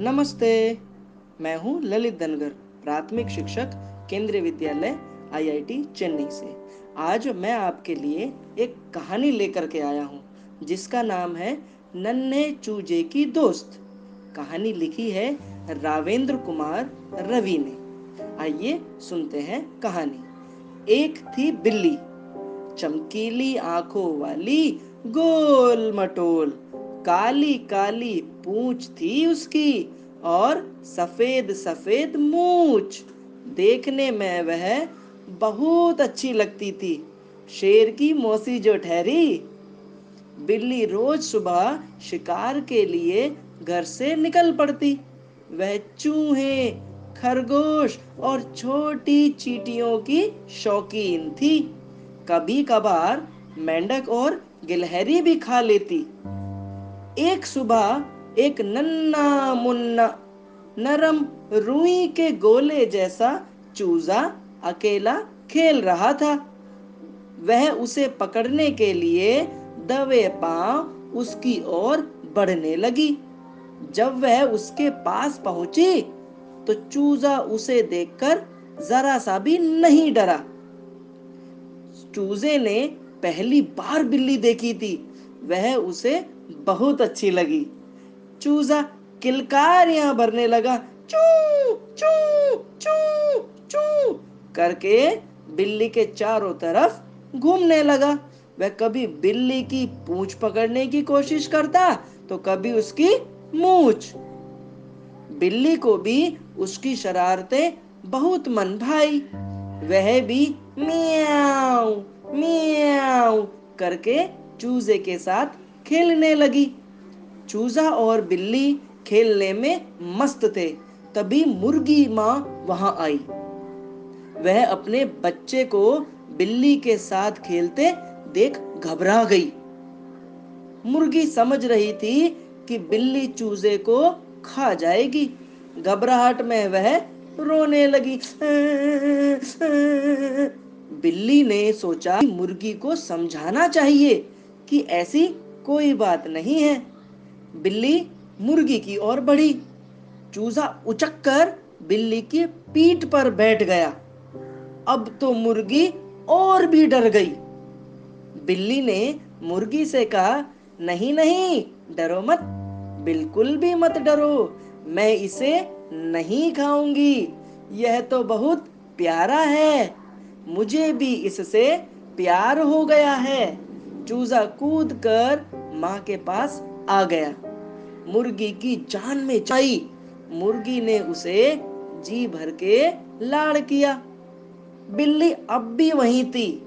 नमस्ते, मैं हूँ ललित धनगर, प्राथमिक शिक्षक, केंद्रीय विद्यालय, आईआईटी चेन्नई से। आज मैं आपके लिए एक कहानी लेकर के आया हूँ, जिसका नाम है नन्हे चूजे की दोस्त। कहानी लिखी है रावेंद्र कुमार रवि ने। आइए सुनते हैं कहानी। एक थी बिल्ली, चमकीली आँखों वाली गोल मटोल। काली काली पूंछ थी उसकी और सफ़ेद सफ़ेद मूछ। देखने में वह बहुत अच्छी लगती थी। शेर की मौसी जो ठहरी, बिल्ली रोज सुबह शिकार के लिए घर से निकल पड़ती। वह चूहे, खरगोश और छोटी चीटियों की शौकीन थी। कभी कभार मेंढक और गिलहरी भी खा लेती। एक सुबह एक नन्ना मुन्ना नरम रुई के गोले जैसा चूजा अकेला खेल रहा था। वह उसे पकड़ने के लिए दबे पाँव उसकी ओर बढ़ने लगी। जब वह उसके पास पहुँची तो चूजा उसे देखकर जरा सा भी नहीं डरा। चूजे ने पहली बार बिल्ली देखी थी। वह उसे बहुत अच्छी लगी। चूजा किलकारियाँ भरने लगा। चू चू चू चू करके बिल्ली के चारों तरफ़ घूमने लगा। वह कभी बिल्ली की पूंछ पकड़ने की कोशिश करता तो कभी उसकी मूछ। बिल्ली को भी उसकी शरारतें बहुत मन भाई। वह भी मियाऊ। मियाऊ करके चूजे के साथ खेलने लगी। चूजा और बिल्ली खेलने में मस्त थे, तभी मुर्गी माँ वहाँ आई। वह अपने बच्चे को बिल्ली के साथ खेलते देख घबरा गई। मुर्गी समझ रही थी कि बिल्ली चूजे को खा जाएगी। घबराहट में वह रोने लगी। बिल्ली ने सोचा मुर्गी को समझाना चाहिए कि ऐसी कोई बात नहीं है। बिल्ली मुर्गी की ओर बढ़ी। चूजा उचक कर बिल्ली की पीठ पर बैठ गया। अब तो मुर्गी और भी डर गई। बिल्ली ने मुर्गी से कहा, नहीं नहीं, डरो मत। बिल्कुल भी मत डरो। मैं इसे नहीं खाऊँगी। यह तो बहुत प्यारा है। मुझे भी इससे प्यार हो गया है। चूजा कूद कर माँ के पास आ गया। मुर्गी की जान में चाई। मुर्गी ने उसे जी भर के लाड़ किया। बिल्ली अब भी वहीं थी।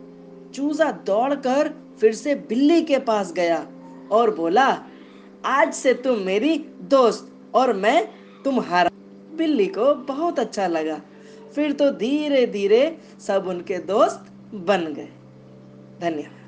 चूजा दौड़कर फिर से बिल्ली के पास गया और बोला, आज से तुम मेरी दोस्त और मैं तुम्हारा बिल्ली को बहुत अच्छा लगा। फिर तो धीरे धीरे सब उनके दोस्त बन गए। धन्यवाद।